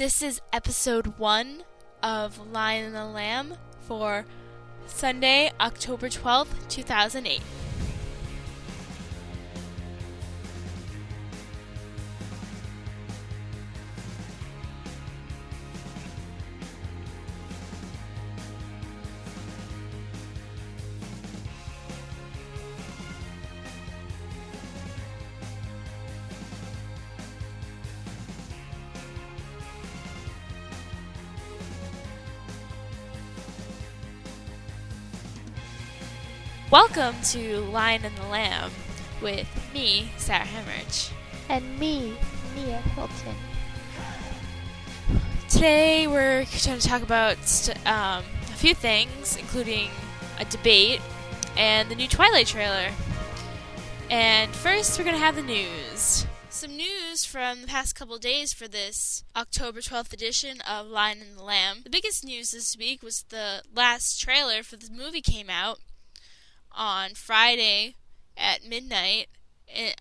This is episode one of Lion and the Lamb for Sunday, October 12th, 2008. Welcome to Lion and the Lamb with me, Sarah Hemmerich. And me, Nia Hilton. Today we're going to talk about um, a few things, including a debate and the new Twilight trailer. And first, we're going to have the news. Some news from the past couple days for this October 12th edition of Lion and the Lamb. The biggest news this week was the last trailer for the movie came out on Friday at midnight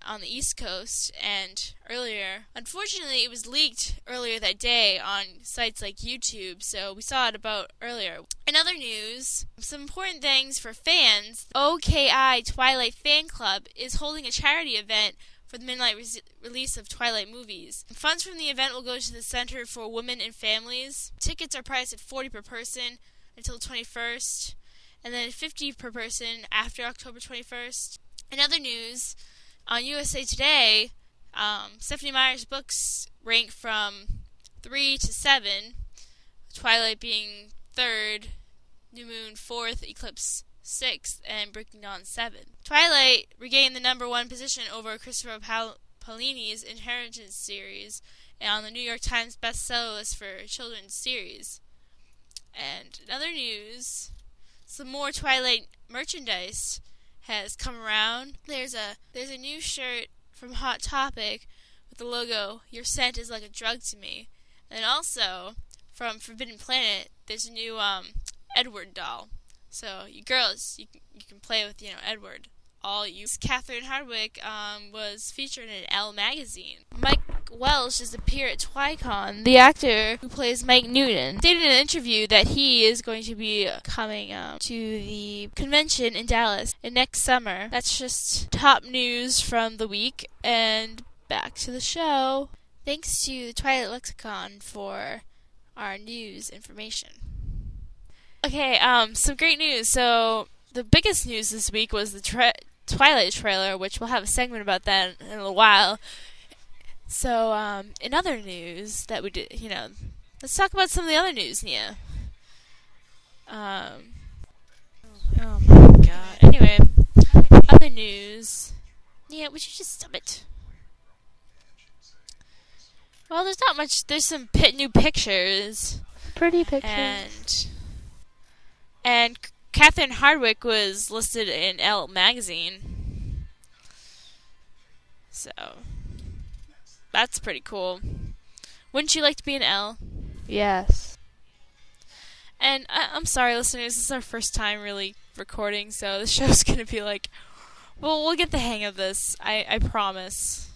on the East Coast and earlier. Unfortunately, it was leaked earlier that day on sites like YouTube, so we saw it about earlier. In other news, some important things for fans OKI Twilight Fan Club is holding a charity event for the midnight re- release of Twilight movies. Funds from the event will go to the Center for Women and Families. Tickets are priced at 40 per person until the 21st and then 50 per person after October 21st. In other news, on USA Today, um, Stephenie Meyer's books rank from 3 to 7, Twilight being 3rd, New Moon 4th, Eclipse 6th, and Breaking Dawn 7th. Twilight regained the number one position over Christopher Pal- Paolini's Inheritance series and on the New York Times bestseller list for children's series. And in other news, some more Twilight merchandise has come around. There's a there's a new shirt from Hot Topic with the logo "Your scent is like a drug to me," and also from Forbidden Planet there's a new um, Edward doll. So you girls, you you can play with you know Edward. All you. Catherine Hardwicke um, was featured in Elle magazine. Mike Welch is appear at TwiCon. The actor who plays Mike Newton stated in an interview that he is going to be coming um, to the convention in Dallas next summer. That's just top news from the week. And back to the show. Thanks to the Twilight Lexicon for our news information. Okay, um, some great news. So the biggest news this week was the Twilight trailer, which we'll have a segment about that in a little while. So, um, in other news that we did, you know, let's talk about some of the other news, Nia. Um, oh my god. Anyway, other news. Nia, would you just stop it? Well, there's not much. There's some pit new pictures. Pretty pictures. And and Catherine Hardwicke was listed in Elle magazine. So that's pretty cool. Wouldn't you like to be an Elle? Yes. And uh, I- am sorry, listeners. This is our first time really recording, so the show's gonna be like, well, we'll get the hang of this. I I promise.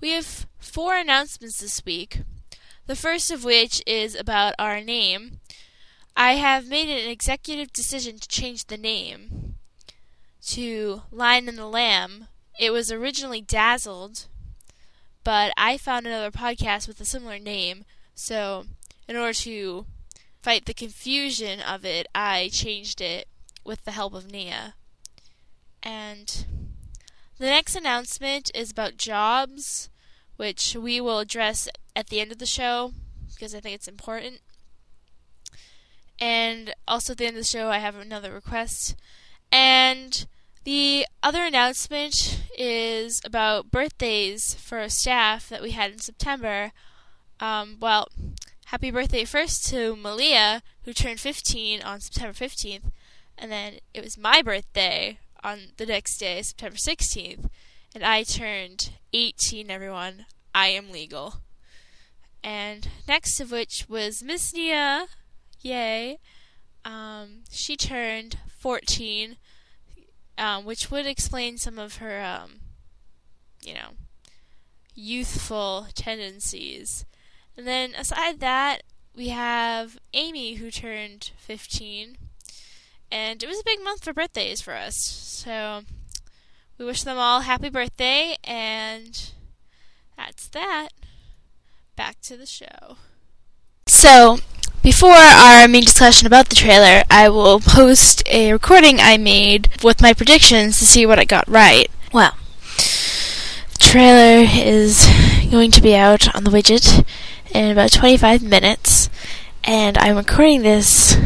We have four announcements this week. The first of which is about our name. I have made an executive decision to change the name to Lion and the Lamb. It was originally Dazzled, but I found another podcast with a similar name, so in order to fight the confusion of it, I changed it with the help of Nia. And the next announcement is about jobs, which we will address at the end of the show because I think it's important. And also at the end of the show, I have another request. And the other announcement is about birthdays for staff that we had in September. Um, well, happy birthday first to Malia, who turned 15 on September 15th. And then it was my birthday on the next day, September 16th. And I turned 18, everyone. I am legal. And next of which was Miss Nia Yay. Um, she turned 14, um, which would explain some of her, um, you know, youthful tendencies. And then aside that, we have Amy who turned 15. And it was a big month for birthdays for us. So we wish them all happy birthday and that's that. Back to the show. So, before our main discussion about the trailer, I will post a recording I made with my predictions to see what I got right. Well, the trailer is going to be out on the widget in about 25 minutes, and I'm recording this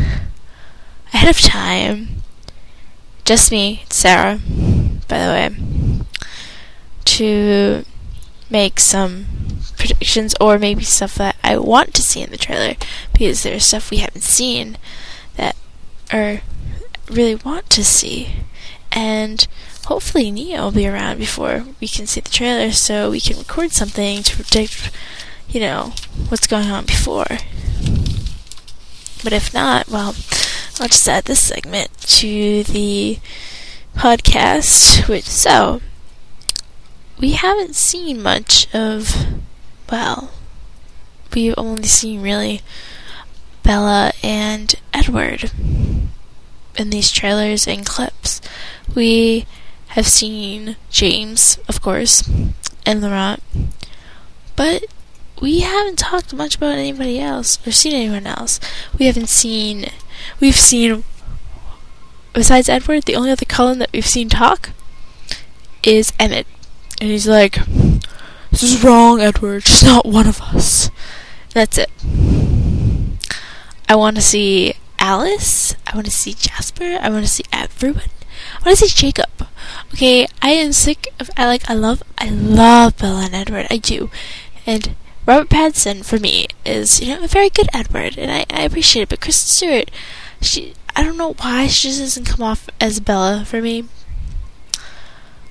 ahead of time. Just me, Sarah, by the way, to make some predictions or maybe stuff that I want to see in the trailer because there's stuff we haven't seen that or really want to see. And hopefully Nia will be around before we can see the trailer so we can record something to predict, you know, what's going on before. But if not, well, I'll just add this segment to the podcast. Which so we haven't seen much of. Well, we've only seen really Bella and Edward in these trailers and clips. We have seen James, of course, and Laurent, but we haven't talked much about anybody else or seen anyone else. We haven't seen. We've seen. Besides Edward, the only other Cullen that we've seen talk is Emmett. And he's like, This is wrong, Edward. She's not one of us. That's it. I want to see Alice. I want to see Jasper. I want to see everyone. I want to see Jacob. Okay, I am sick of. I like. I love. I love Bella and Edward. I do, and Robert Pattinson for me is you know a very good Edward, and I, I appreciate it. But Kristen Stewart, she I don't know why she just doesn't come off as Bella for me.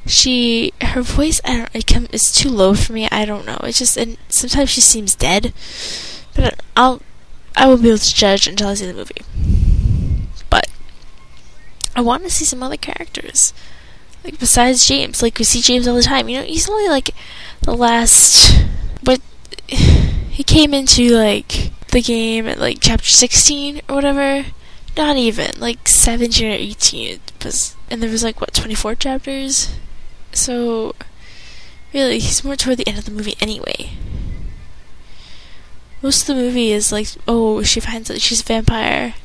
She her voice I don't it come is too low for me. I don't know. It's just and sometimes she seems dead, but I'll I won't be able to judge until I see the movie. But I want to see some other characters. Like besides James, like we see James all the time. You know, he's only like the last but he came into like the game at like chapter 16 or whatever. Not even like 17 or 18. It was, and there was like what 24 chapters. So really, he's more toward the end of the movie anyway. Most of the movie is like, oh, she finds out she's a vampire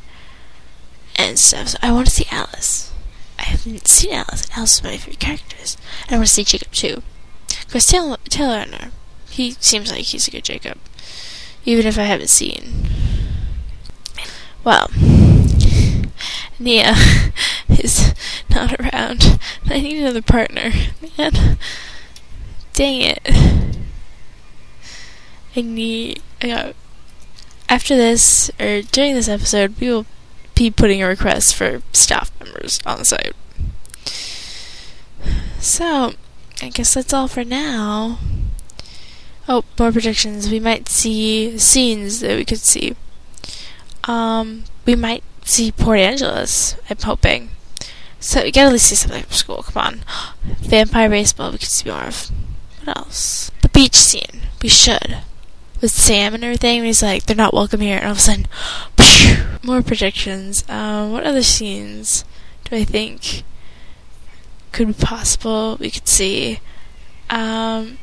and stuff. So I want to see Alice. I haven't seen Alice. Alice is my favorite characters. And I want to see Jacob too. Because Taylor, Taylor Lautner, he seems like he's a good Jacob. Even if I haven't seen. Well, Nia is not around. I need another partner. Man. Dang it. I need. I got. After this, or during this episode, we will be putting a request for staff members on the site. So, I guess that's all for now. Oh, more predictions. We might see scenes that we could see. Um, we might see Port Angeles. I'm hoping. So we gotta at least see something from school. Come on, vampire baseball. We could see more of. What else? The beach scene. We should. With Sam and everything, and he's like, "They're not welcome here," and all of a sudden, more predictions. Um, what other scenes do I think could be possible? We could see. Um,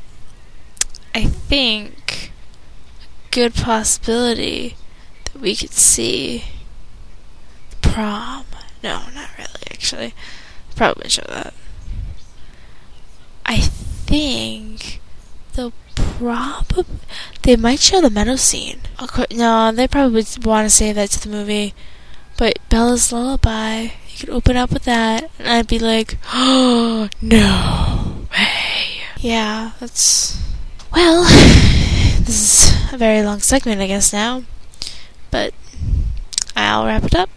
I think a good possibility that we could see prom. No, not really, actually. Probably show that. I think they'll probably they might show the meadow scene. No, they probably want to save that to the movie. But Bella's lullaby, you could open up with that, and I'd be like, oh no way. Yeah, that's well. This is a very long segment, I guess now, but I'll wrap it up.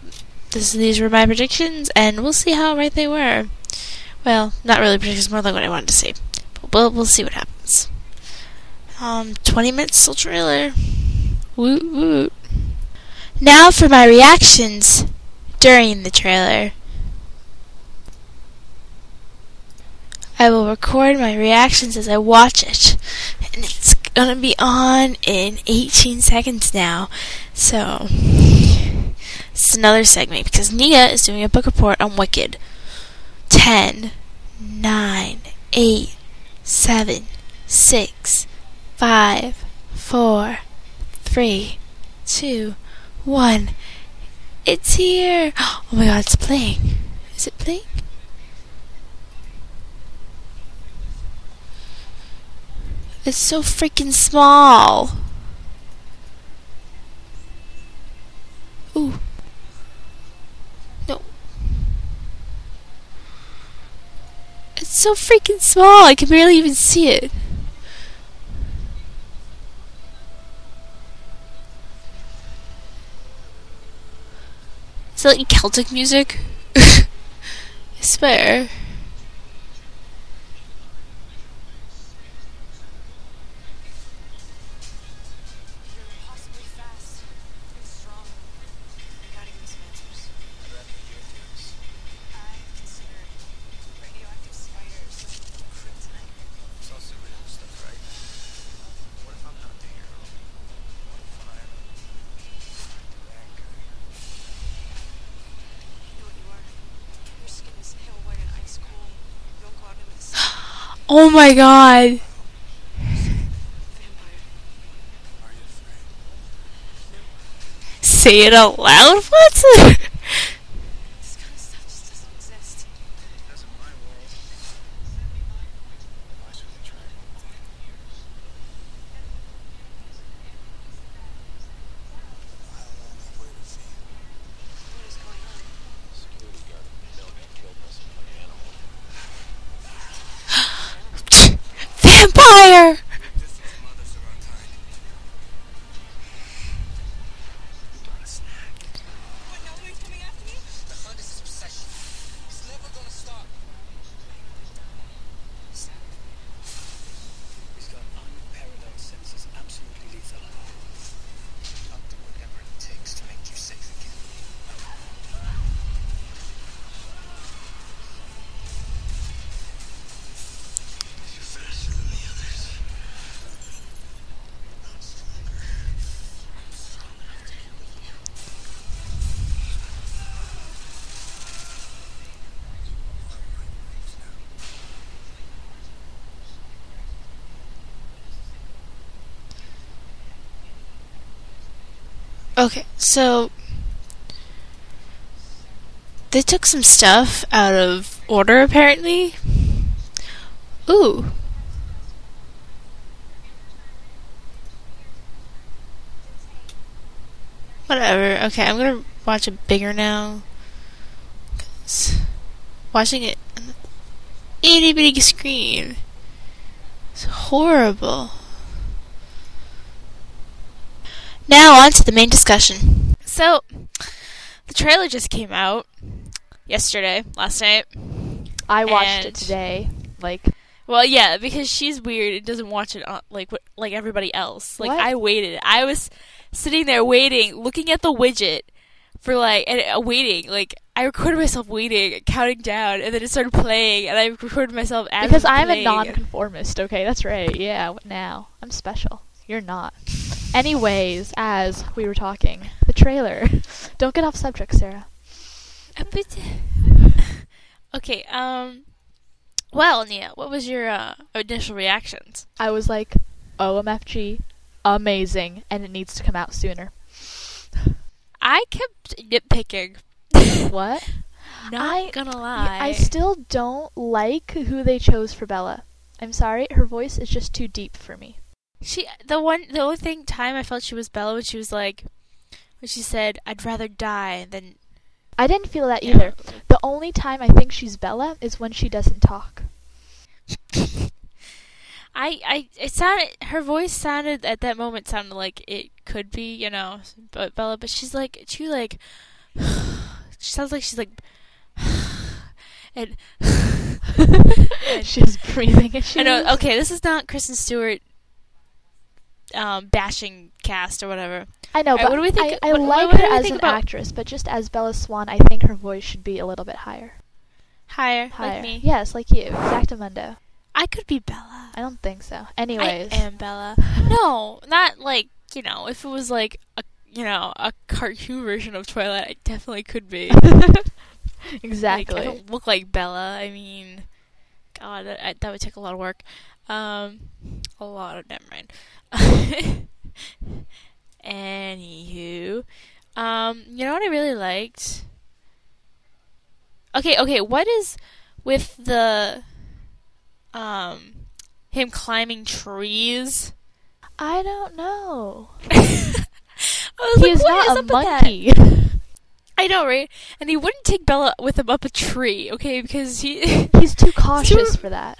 This, these were my predictions, and we'll see how right they were. Well, not really predictions, more like what I wanted to see. But we'll, we'll see what happens. Um, 20 minutes till trailer. Woot woot. Now for my reactions during the trailer. I will record my reactions as I watch it, and it's gonna be on in 18 seconds now. So, it's another segment because Nia is doing a book report on Wicked. 10, 9, 8, 7, 6, 5, 4, 3, 2, 1. It's here! Oh my god, it's playing. Is it playing? It's so freaking small. Ooh. No. It's so freaking small. I can barely even see it. Is that like Celtic music? I swear. Oh my god. Say it out loud? What? Okay, so they took some stuff out of order apparently. Ooh. Whatever. Okay, I'm gonna watch it bigger now. watching it on an itty bitty screen is horrible. Now on to the main discussion. So, the trailer just came out yesterday, last night. I watched And- it today. Like, Well, yeah, because she's weird and doesn't watch it on, like what- like everybody else. Like What? I waited. I was sitting there waiting, looking at the widget for like and uh, waiting. Like I recorded myself waiting, counting down, and then it started playing, and I recorded myself as because I'm a playing. nonconformist. Okay, that's right. Yeah. Now? I'm special. You're not. Anyways, as we were talking, the trailer. Don't get off subject, Sarah. A bit- okay. Um. Well, Nia, what was your uh, initial reactions? I was like, OMFG, amazing, and it needs to come out sooner. I kept nitpicking. What? Not I- gonna lie. I still don't like who they chose for Bella. I'm sorry, her voice is just too deep for me. She the one the only thing time I felt she was Bella when she was like when she said I'd rather die than I didn't feel that Yeah. either. The only time I think she's Bella is when she doesn't talk. I I it sounded her voice sounded at that moment sounded like it could be you know but Bella but she's like she like she sounds like she's like and she's breathing issues. I know okay this is not Kristen Stewart um bashing cast or whatever I know, Alright, but what do we think- I, I what- like what her as an about- actress, but just as Bella Swan, I think her voice should be a little bit higher. higher, Higher. like me Yes, like you, exactamundo. I could be Bella. I don't think so. Anyways, I am Bella. no, not like you know. If it was like a you know a cartoon version of Twilight, I definitely could be. exactly. Like, I don't look like Bella. I mean, God, that, that would take a lot of work. Um, a lot of never mind. Anywho, um, you know what I really liked? Okay, okay, what is with the um him climbing trees? I don't know. I was He like, is not is a up with that? monkey. I know, right? And he wouldn't take Bella with him up a tree, okay? Because he, He's too cautious for that.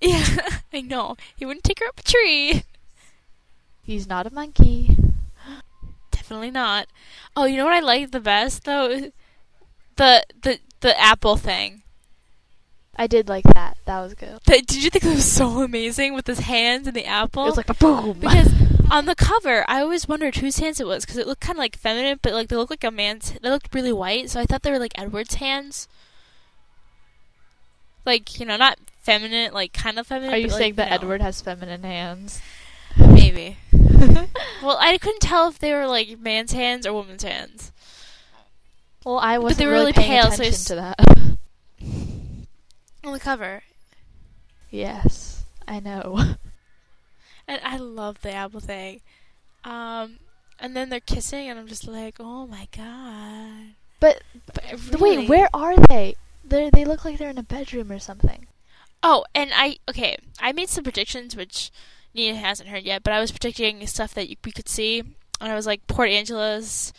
yeah, I know, he wouldn't take her up a tree. He's not a monkey. Definitely not. Oh, you know what I like the best though? The the the apple thing. I did like that. That was good. That, did you think it was so amazing with his hands and the apple? It was like a boom. because on the cover, I always wondered whose hands it was because it looked kind of like feminine, but like they looked like a man's. They looked really white, so I thought they were like Edward's hands. Like you know, not feminine, like kind of feminine. Are you but, like, saying that know, Edward has feminine hands? Maybe. well, I couldn't tell if they were like man's hands or woman's hands. Well, I wasn't they were really, really paying pale, so attention it's- to that. On the cover, yes, I know. and I love the apple thing. Um, and then they're kissing, and I'm just like, oh my god. But But really- wait, where are they? They they look like they're in a bedroom or something. Oh, and I okay, I made some predictions which Nina hasn't heard yet, but I was predicting stuff that you, we could see, and I was like Port Angeles,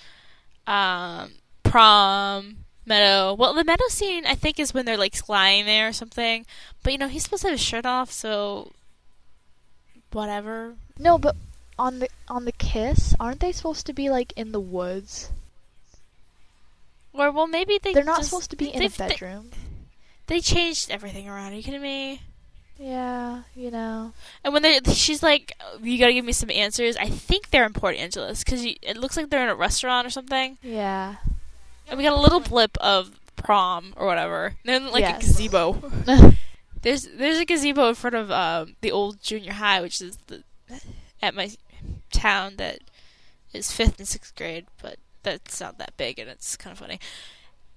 um, prom, meadow. Well, the meadow scene I think is when they're like lying there or something, but you know he's supposed to have his shirt off, so whatever. No, but on the on the kiss, aren't they supposed to be like in the woods? Or well, maybe they They're not just- supposed to be in a they've- they- bedroom. They, changed everything around. Are you kidding me? Yeah, you know. And when they, she's like, "You gotta give me some answers," I think they're in Port Angeles because it looks like they're in a restaurant or something. Yeah. And we got a little blip of prom or whatever. Then like Yes. a gazebo. There's there's a gazebo in front of um, the old junior high, which is the at my town that is fifth and sixth grade, but that's not that big and it's kind of funny.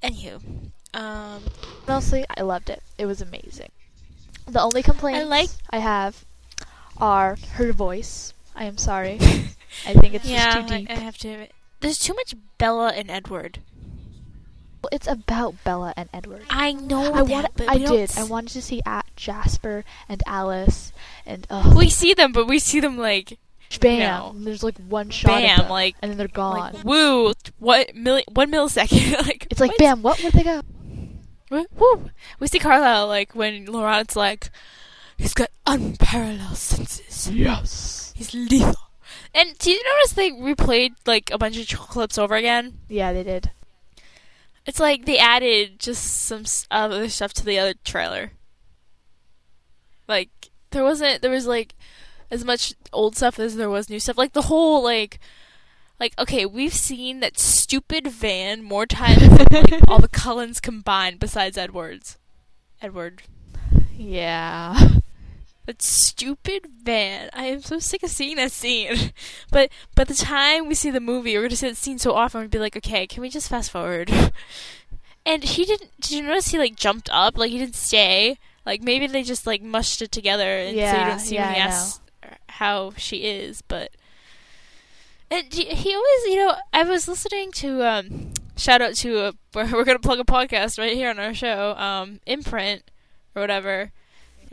Anywho, um, Mostly, I loved it. It was amazing. The only complaints like- I have are her voice. I am sorry. I think it's yeah, just too I, deep. I have to. There's too much Bella and Edward. Well, it's about Bella and Edward. I know I want. but I did. I wanted to see at Jasper and Alice and uh, We see them, but we see them like bam. no. There's like one shot. of bam, them, like and then they're gone. like woo, what milli- one millisecond? like it's like what? bam. What? Where'd they go? Woo- Woo. We see Carlisle like when Laurent's like, he's got unparalleled senses. Yes. He's lethal. And did you notice they replayed like a bunch of clips over again? Yeah, they did. It's like they added just some other stuff to the other trailer. Like there wasn't there was like as much old stuff as there was new stuff. Like the whole like like okay, we've seen that stupid van more times than like all the Cullens combined besides Edwards. Edward. Yeah. That stupid van. I am so sick of seeing that scene. But by the time we see the movie, we're gonna see that scene so often, we'd be like, okay, can we just fast forward? And he didn't. Did you notice he like jumped up? Like he didn't stay. Like maybe they just like mushed it together, and so you Yeah, didn't see yeah, when he asks how she is. But and he he always, you know, I was listening to um, shout out to uh, we're, we're gonna plug a podcast right here on our show, um, Imprint or whatever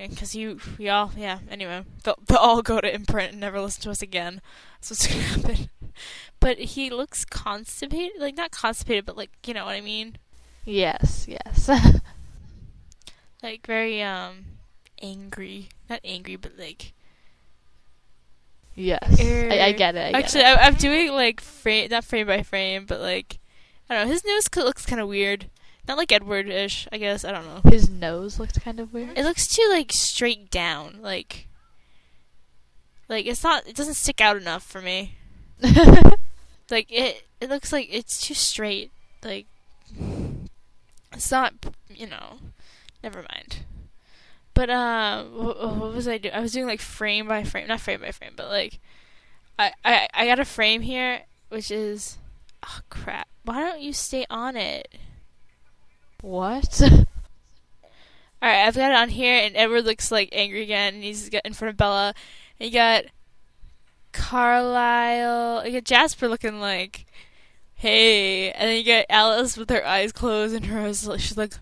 because you, we all, yeah. Anyway, they'll, they'll all go to imprint and never listen to us again. That's what's gonna happen. But he looks constipated, like not constipated, but like you know what I mean, yes. Yes. like very um angry, not angry, but like. Yes. I, I Er, get it. I get Actually, it. I, I'm doing like frame, not frame by frame, but like I don't know. His nose looks kind of weird, not like Edward-ish. I guess I don't know. his nose looks kind of weird. It looks too like straight down, like. Like it's not. It doesn't stick out enough for me. like it it looks like it's too straight like it's not you know never mind But um, what, what was I doing? I was doing like frame by frame, not frame by frame, but like, I I I got a frame here, which is, oh crap. Why don't you stay on it? What? All right, I've got it on here, and Edward looks like angry again, and he's got in front of Bella. And you got Carlisle, you got Jasper looking like, hey, and then you got Alice with her eyes closed, and her eyes, she's like,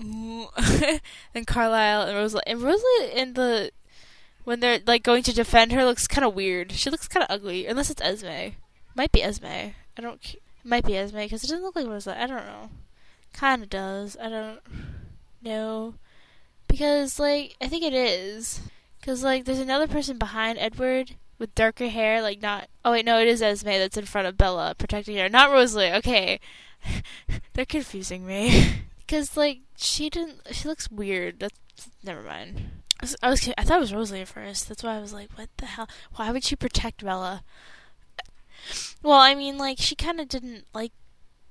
And Carlisle and Rosalie, and Rosalie in the when they're like going to defend her looks kind of weird. She looks kind of ugly, unless it's Esme. Might be Esme. I don't. It might be Esme because it doesn't look like Rosalie. I don't know. Kind of does. I don't know because like I think it is because like there's another person behind Edward with darker hair. Like not. Oh wait, no, it is Esme that's in front of Bella protecting her, not Rosalie. Okay, they're confusing me because like she didn't. She looks weird. That's never mind. I was, I was I thought it was Rosalie at first. That's why I was like, what the hell? Why would she protect Bella? Well, I mean, like she kind of didn't like,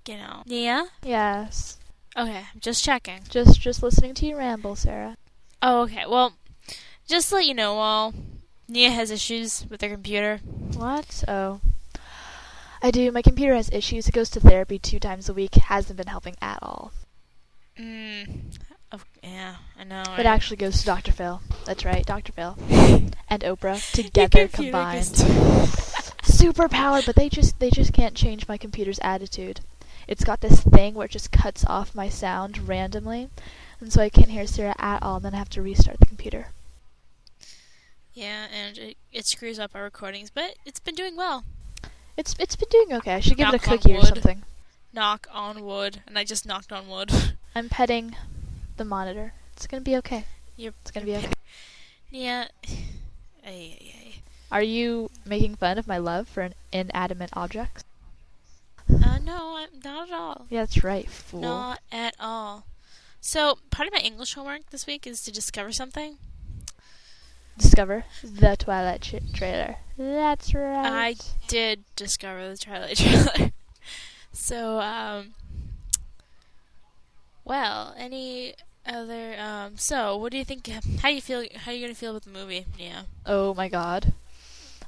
you know. Yeah. yes. Okay, just checking. Just just listening to you ramble, Sarah. Oh, okay. Well, just to let you know, all, Nia has issues with her computer. What? Oh. I do. My computer has issues. It goes to therapy two times a week. Hasn't been helping at all. Mm. Oh, yeah, I know. It right? actually goes to Dr. Phil. That's right, Dr. Phil. And Oprah together combined. gets- Super powered, but they just they just can't change my computer's attitude. It's got this thing where it just cuts off my sound randomly, and so I can't hear Sarah at all. And then I have to restart the computer. Yeah, and it, it screws up our recordings, but it's been doing well. It's it's been doing okay. I should give it a cookie or something. Knock on wood, and I just knocked on wood. I'm petting the monitor. It's gonna be okay. You're, It's gonna be okay. Yeah. Ay, ay, ay. Are you making fun of my love for an inanimate object? Uh, no, I'm not at all. Yeah, that's right, fool. Not at all. So, part of my English homework this week is to discover something. Discover the Twilight trailer. That's right. I did discover the Twilight trailer. so, um, well, any other, um, so what do you think? How do you feel? How are you gonna feel about the movie? Yeah, Oh my god.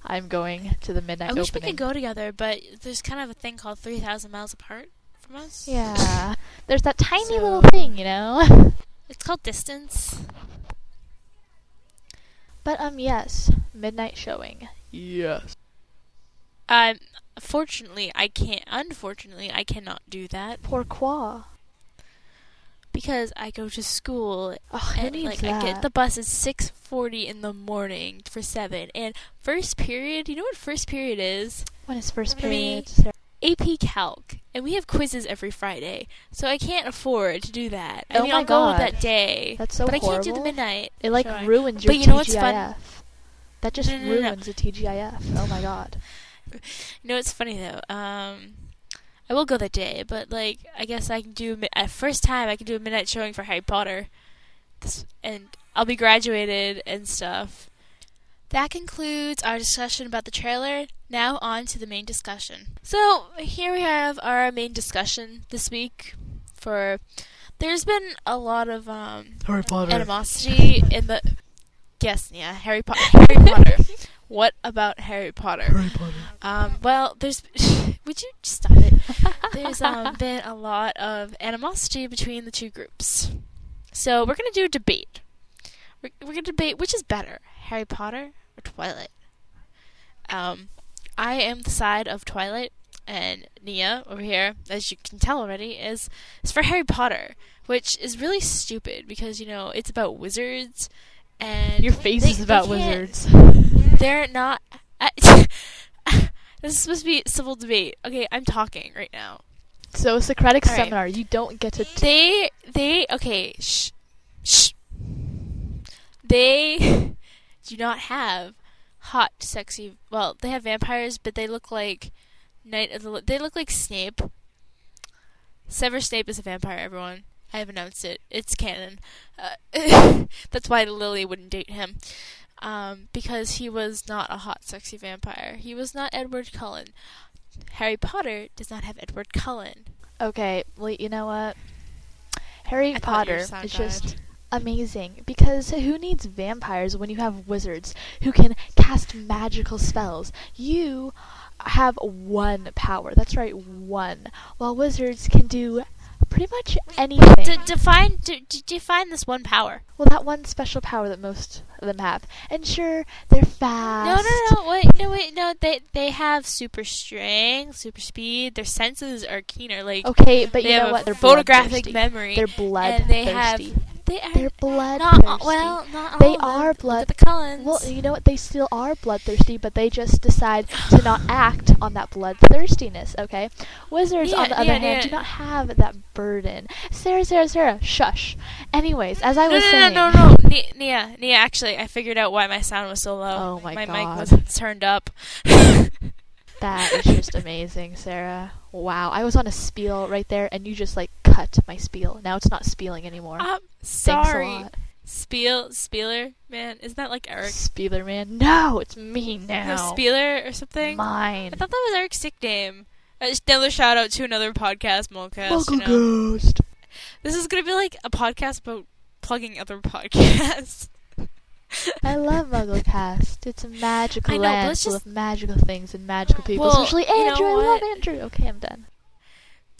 I'm going to the midnight I wish opening. we could go together, but there's kind of a thing called three thousand miles apart from us. Yeah. There's that tiny So- little thing, you know? it's called distance. But um yes, midnight showing. Yes. Um, fortunately, I can't. Unfortunately, I cannot do that Pourquoi? Because I go to school Oh, and like that? I get the bus at six forty in the morning for seven. And first period, you know what first period is? when is first For period? Sarah? AP Calc, and we have quizzes every Friday, so I can't afford to do that. I Oh mean, my I'll go God. that day, That's so but I can't do the horrible. midnight. It like ruins your But you know what's TGIF. fun? That just no, no, no. ruins a TGIF. Oh my god. You know what's funny though? Um, I will go that day, but like I guess I can do at first time I can do a midnight showing for Harry Potter, this, and I'll be graduated and stuff. That concludes our discussion about the trailer. Now on to the main discussion. So here we have our main discussion this week. For there's been a lot of um, Harry Potter. animosity in the yes, yeah, Harry Potter. Harry Potter. What about Harry Potter? Harry Potter. Um, well, there's. would you stop it? There's um, been a lot of animosity between the two groups. So we're gonna do a debate. We're, we're gonna debate which is better, Harry Potter or Twilight. Um, I am the side of Twilight, and Nia over here, as you can tell already, is is for Harry Potter, which is really stupid because you know it's about wizards, and Your face they- is about wizards. they're not. this is supposed to be civil debate. Okay, I'm talking right now. So a Socratic All right. seminar, you don't get to. T- They, they, okay, shh, shh. They do not have hot, sexy. Well, they have vampires, but they look like Knight of the. They look like Snape. Severus Snape is a vampire. Everyone, I have announced it. It's canon. Uh, that's why Lily wouldn't date him. Um, because he was not a hot, sexy vampire. He was not Edward Cullen. Harry Potter does not have Edward Cullen. okay, well, you know what? Harry I thought you were Potter is guide. just amazing because who needs vampires when you have wizards who can cast magical spells? You have one power. That's right, one. While wizards can do pretty much anything. D- define d- d- define this one power. well, that one special power that most of them have. And sure, they're fast. No, no, no, wait, no, wait, no. They they have super strength, super speed. Their senses are keener. Like Okay, but you know what? They're photographic memory. They're bloodthirsty. and they have they are They're bloodthirsty. not well, not all They of them. are blood- the Cullens. Well, you know what? They still are bloodthirsty, but they just decide to not act on that bloodthirstiness. Okay, wizards, on Yeah, the other yeah, hand, do not have that burden. Sarah, Sarah, Sarah, shush. Anyways, as I no, was no, saying, no, no, no, Nia, Nia, Nia. Actually, I figured out why my sound was so low. Oh my my God. mic wasn't turned up. that is just amazing, Sarah. Wow, I was on a spiel right there, and you just like cut my spiel. Now it's not spieling anymore. I'm sorry. Spiel, Spieler, man, isn't that like Eric? Spieler man. No, it's me now. No, Spieler or something. Mine. I thought that was Eric's nickname. Another shout out to another podcast, Molcast. Muggle You know. Ghost. This is gonna be like a podcast about plugging other podcasts. I love MuggleCast. It's a magical I know, land full just- of magical things and magical people. Well, Especially you know Andrew. I love? Andrew. Okay, I'm done.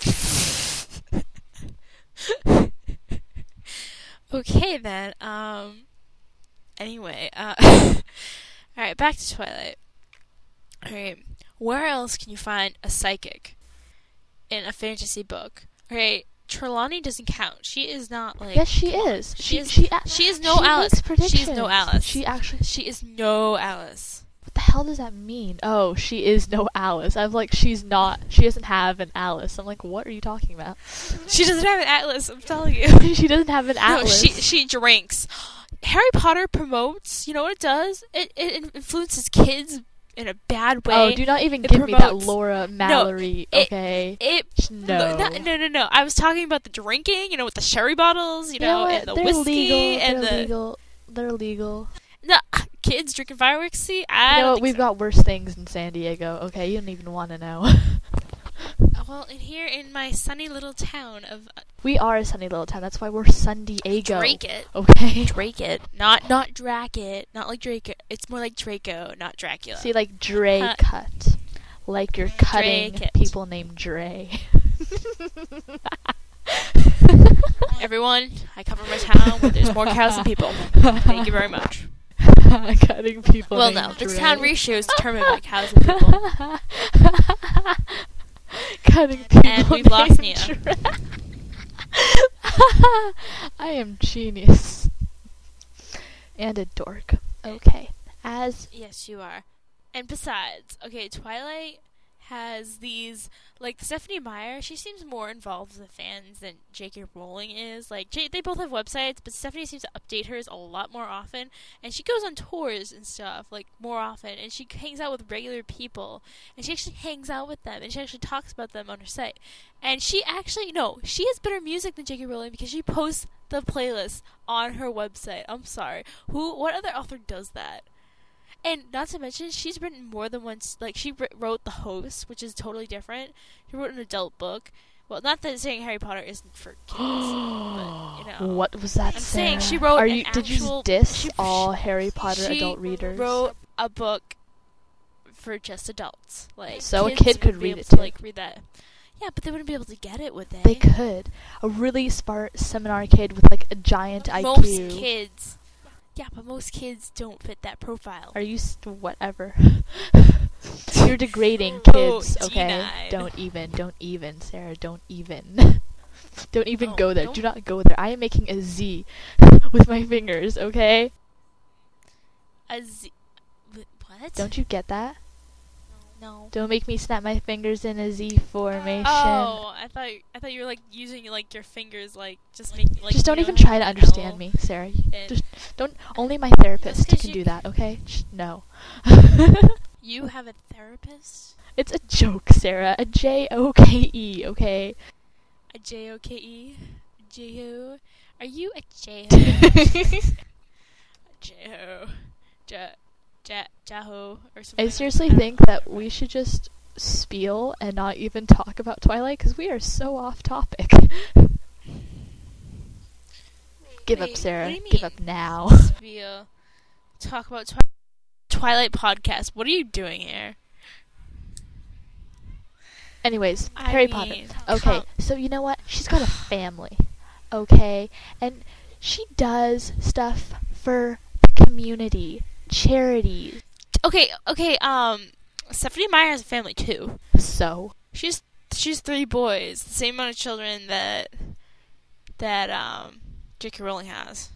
okay then. Um. Anyway, uh, all right, back to Twilight. All right, where else can you find a psychic in a fantasy book? All right, Trelawney doesn't count. She is not like. yes, she is. She She is- she She is no she Alice. She is no Alice. She actually. She is no Alice. What the hell does that mean? Oh, she is no Alice. I'm like, she's not. She doesn't have an Alice. I'm like, what are you talking about? She doesn't have an atlas. I'm telling you. she doesn't have an Atlas. No, she she drinks. Harry Potter promotes. You know what it does? It it influences kids in a bad oh, way. Oh, do not even It give me that Laura Mallory. it- okay. it no. no, no, no, no. I was talking about the drinking. You know, with the sherry bottles. You You know know, and the They're whiskey legal. and They're the legal. They're legal. no kids drinking fireworks. See, I You know don't what? think We've so. got worse things in San Diego. Okay, you don't even want to know. well in here in my sunny little town of uh, we are a sunny little town. That's why we're San Diego. Drake it. Okay. Drake it, not not Drac it, not like Drake. It's more like Draco, not Dracula. See, like Dre Uh, cut, like you're cutting people named Dre. Everyone, I cover my town where there's more cows than people. Thank you very much. cutting people. Well, no, this Dre. town ratio is determined by cows and people. cutting people. And we've lost Nia. I am genius. And a dork. Okay. As Yes, you are. And besides, okay, Twilight has these like Stephenie Meyer. She seems more involved with the fans than J.K. Rowling is. Like J- they both have websites, but Stephanie seems to update hers a lot more often, and she goes on tours and stuff like more often, and she hangs out with regular people, and she actually hangs out with them, and she actually talks about them on her site. And she actually no, she has better music than J.K. Rowling because she posts the playlist on her website. I'm sorry, who? What other author does that? And not to mention, she's written more than once. Like she wrote The Host, which is totally different. She wrote an adult book. Well, not that saying Harry Potter isn't for kids, but you know. what was that? I'm saying she wrote Are an you? Did you actual- diss she- all Harry Potter she adult readers? Wrote a book for just adults. Like So a kid could read it to, too. Like read that. Yeah, but they wouldn't be able to get it, would they? They could. A really smart seminar kid with like a giant Most IQ. Most kids. Yeah, but most kids don't fit that profile. Are you st- whatever? You're degrading Oh, kids, okay? denied. Don't even, don't even, Sarah, don't even. don't even Oh, go there. don't- Do not go there. I am making a Z with my fingers, okay? A Z- what? Don't you get that? No. Don't make me snap my fingers in a Z formation. Oh, I thought I thought you were like using like your fingers, like just make like. Just don't you know even try to understand me, Sarah. and- Just don't. Only my therapist can you- do that, okay? Just no. You have a therapist? it's a joke, Sarah. A J O K E, okay? A J O K E? J O? Are you a J O? J O? Ja Ja Jaho or something? I seriously that? think that we should just spiel and not even talk about Twilight because we are so off topic. Give What up, Sarah. what do you Give up now. be talk about Twi- Twilight podcast. What are you doing here? Anyways, I Harry mean, Potter. Okay, come- so you know what? She's got a family. Okay, and she does stuff for the community, charities. Okay, okay. Um, Stephenie Meyer has a family too. So She's she's three boys, the same amount of children that that um J.K. Rowling has.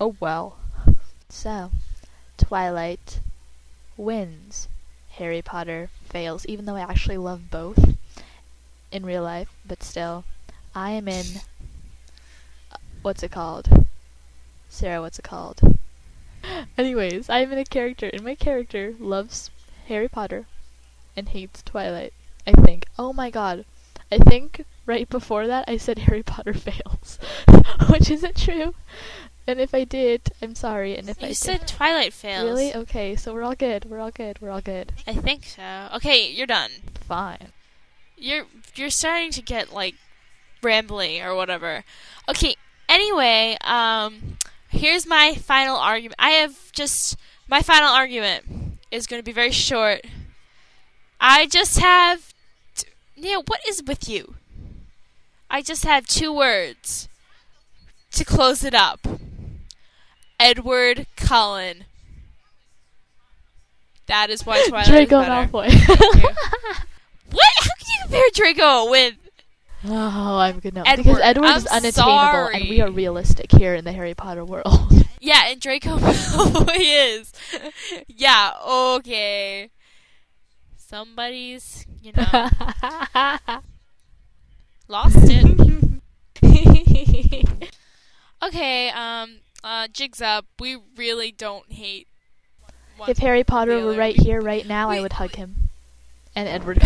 Oh well. So, Twilight wins. Harry Potter fails, even though I actually love both in real life, but still. I am in. uh, What's it called? Sarah, what's it called? Anyways, I am in a character, and my character loves Harry Potter and hates Twilight. I think. Oh my god. I think right before that I said Harry Potter fails, which isn't true. And if I did, I'm sorry. And if I You did, said Twilight fails. really okay, so we're all good. We're all good. We're all good. I think so. Okay, you're done. Fine. You're you're starting to get like rambling or whatever. Okay. Anyway, um, here's my final argument. I have just my final argument is going to be very short. I just have, t- Neil. What is with you? I just have two words to close it up. Edward Cullen. That is why Twilight Draco is better. Malfoy. What? How can you compare Draco with? Oh, I'm good now. Edward, because Edward I'm is unattainable, and we are realistic here in the Harry Potter world. Yeah, and Draco Malfoy is. Yeah, okay. Somebody's, you know, lost it. Okay, um, uh, jigs up. We really don't hate. if Harry Potter were right We- here, right now, I would hug him. And Edward.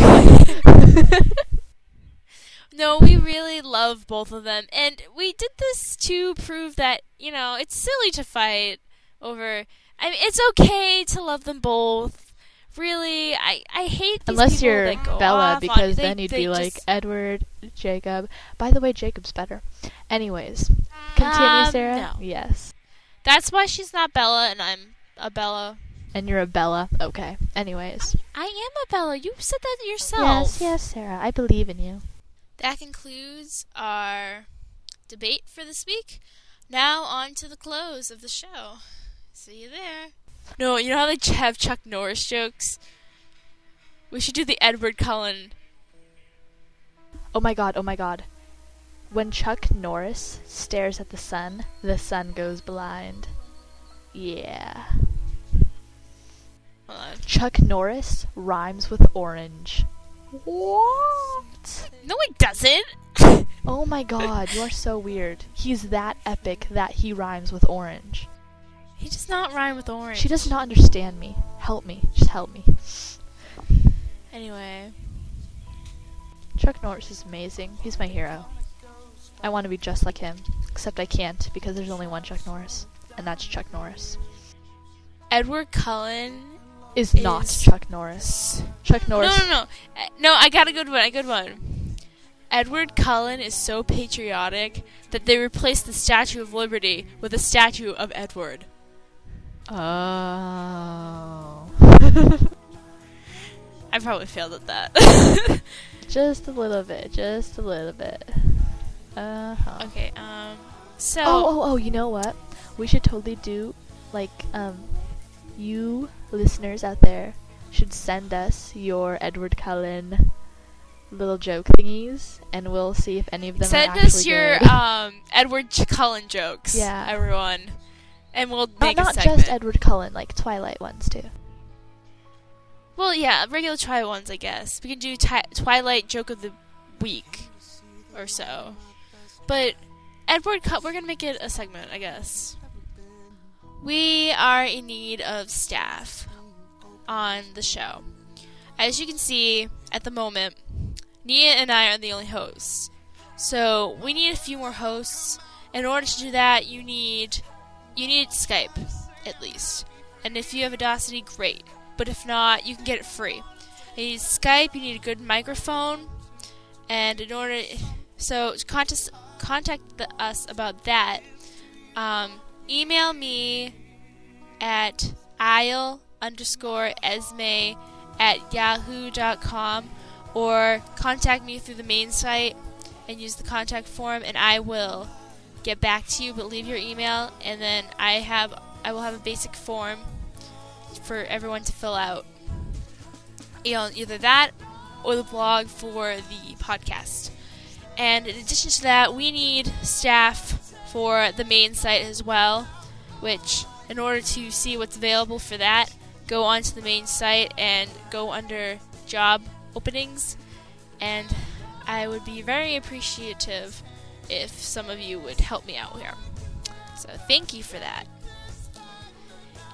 No, we really love both of them, and we did this to prove that you know it's silly to fight over. I mean, it's okay to love them both. Really, I I hate Unless you're Bella, because they- then you'd be like Edward, Jacob. By the way, Jacob's better. Anyways, continue, Um, Sarah. no. Yes. That's why she's not Bella, and I'm a Bella. And you're a Bella. Okay. Anyways. I am a Bella. You said that yourself. Yes, yes, Sarah. I believe in you. That concludes our debate for this week. Now on to the close of the show. See you there. No, you know how they have Chuck Norris jokes? We should do the Edward Cullen. Oh my god, oh my god. When Chuck Norris stares at the sun, the sun goes blind. Yeah. Hold on. Chuck Norris rhymes with orange. What? No, it doesn't. Oh my god, you are so weird. He's that epic that he rhymes with orange. He does not rhyme with orange. She does not understand me. Help me. Just help me. Anyway, Chuck Norris is amazing. He's my hero. I want to be just like him. Except I can't because there's only one Chuck Norris. And that's Chuck Norris. Edward Cullen Is not Is- Chuck Norris. Chuck Norris. no, no. no. No, I got a good one. A good one. Edward Cullen is so patriotic that they replaced the Statue of Liberty with a statue of Edward. Oh. I probably failed at that. just a little bit. Just a little bit. Uh huh. okay, um, so Oh, oh, oh, you know what? We should totally do, like, um, you listeners out there should send us your Edward Cullen little joke thingies, and we'll see if any of them send us your um Edward Cullen jokes, Yeah. everyone, and we'll not, make not segment. just Edward Cullen, like Twilight ones too. well, yeah, regular Twilight ones, I guess. We can do ti- Twilight joke of the week or so, but Edward, Cu- we're gonna make it a segment, I guess. We are in need of staff on the show. As you can see at the moment, Nia and I are the only hosts. So we need a few more hosts. In order to do that, you need you need Skype at least. And if you have Audacity, great. But if not, you can get it free. You need Skype. You need a good microphone. And in order, so contest contact the, us about that, um, email me at isle underscore esme at yahoo.com or contact me through the main site and use the contact form and I will get back to you but leave your email and then I have I will have a basic form for everyone to fill out. You know, either that or the blog for the podcast. And in addition to that, we need staff for the main site as well, which in order to see what's available for that, go onto the main site and go under job openings and I would be very appreciative if some of you would help me out here. So thank you for that.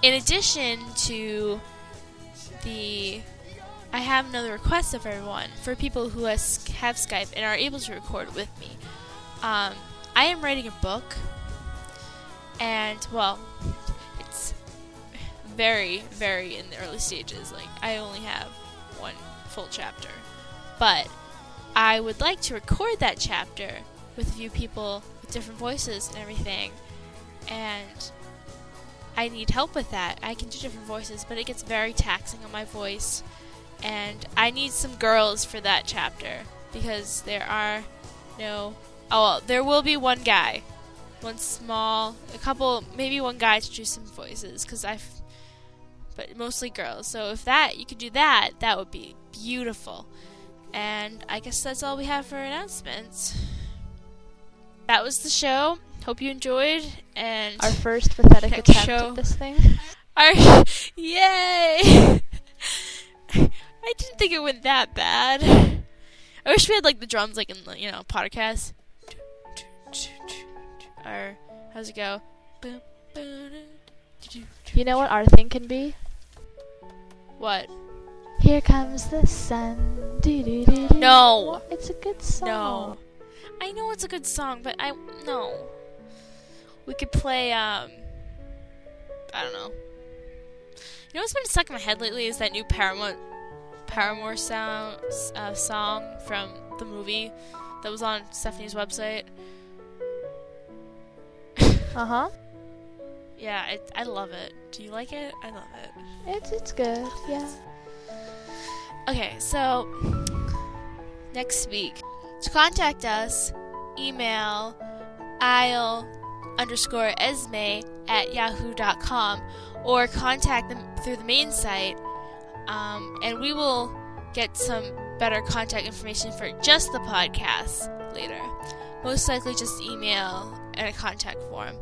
In addition to the I have another request of everyone for people who has, have Skype and are able to record with me. Um, I am writing a book, and well, it's very, very in the early stages. Like, I only have one full chapter. But I would like to record that chapter with a few people with different voices and everything. And I need help with that. I can do different voices, but it gets very taxing on my voice. And I need some girls for that chapter because there are no. Oh, there will be one guy. One small, a couple, maybe one guy to do some voices because I've. But mostly girls. So if that, you could do that, that would be beautiful. And I guess that's all we have for announcements. That was the show. Hope you enjoyed. And Our first pathetic attempt show. at this thing. our yay! I didn't think it went that bad. I wish we had like the drums like in the you know podcast. Or how's it go? You know what our thing can be? What? Here comes the sun. doo-doo-doo-doo. No. It's a good song. No. I know it's a good song, but I no. We could play um I don't know. You know what's been stuck in my head lately is that new Paramore Paramore sound uh, song from the movie that was on Stephenie's website. Uh huh. Yeah, it, I love it. Do you like it? I love it. It's it's good. Yeah. Okay, so next week to contact us, email isle underscore esme at yahoo.com or contact them through the main site, um, and we will get some better contact information for just the podcast later. Most likely, just email and a contact form.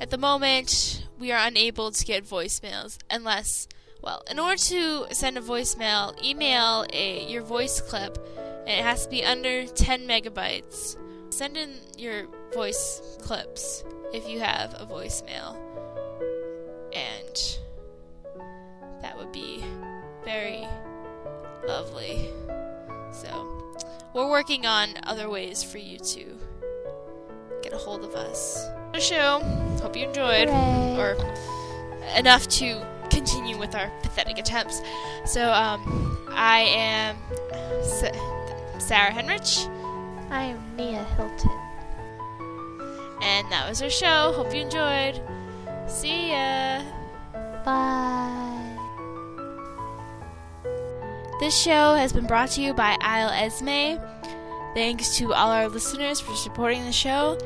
At the moment, we are unable to get voicemails unless, well, in order to send a voicemail, email a your voice clip, and it has to be under 10 megabytes. Send in your voice clips if you have a voicemail, and that would be very lovely. So, we're working on other ways for you to get a hold of us. The show. Hope you enjoyed, Hooray. or enough to continue with our pathetic attempts. So, um, I am Sa- Sarah Henrich, I am Nia Hilton. and that was our show. Hope you enjoyed. See ya. Bye. This show has been brought to you by Isle Esme. Thanks to all our listeners for supporting the show.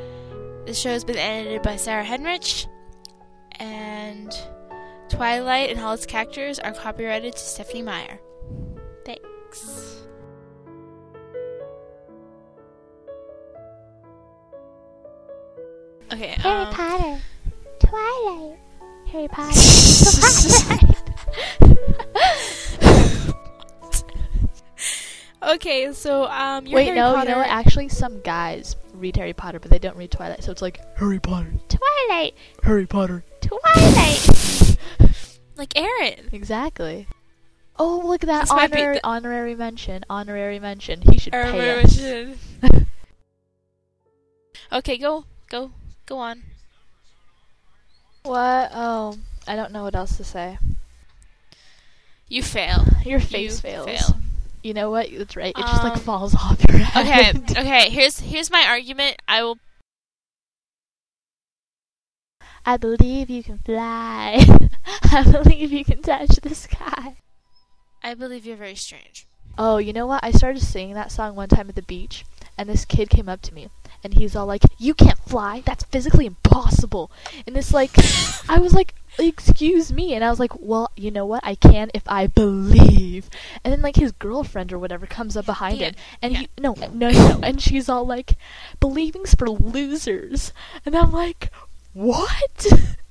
The show has been edited by Sarah Henrich. And Twilight and all its characters are copyrighted to Stephenie Meyer. Thanks. Okay, Harry um, Potter. Twilight. Harry Potter. Okay, so um, you're Wait, Harry no, Potter. you know what? Actually, some guys read Harry Potter, but they don't read Twilight, so it's like Harry Potter, Twilight, Harry Potter. Twilight, like Aaron. Exactly. Oh, look at that This honorary, honorary mention. Honorary mention. He should I pay remember us. okay, go, go, go on. What? Oh, I don't know what else to say. You fail. Your face You fails. fail. You know what? That's right. It um, just like um, falls off your head. Okay, okay. Here's here's my argument. I will. I believe you can fly. I believe you can touch the sky. I believe you're very strange. Oh, you know what? I started singing that song one time at the beach, and this kid came up to me, and he's all like, "You can't fly. That's physically impossible." And this like, I was like, "Excuse me," and I was like, "Well, you know what? I can if I believe." And then like his girlfriend or whatever comes up behind Yeah, him, and yeah. he no no no, and she's all like, "Believing's for losers," and I'm like, "What?"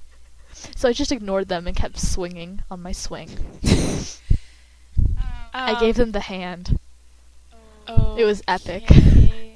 so I just ignored them and kept swinging on my swing. I Um, gave them the hand. Oh, It was epic. okay.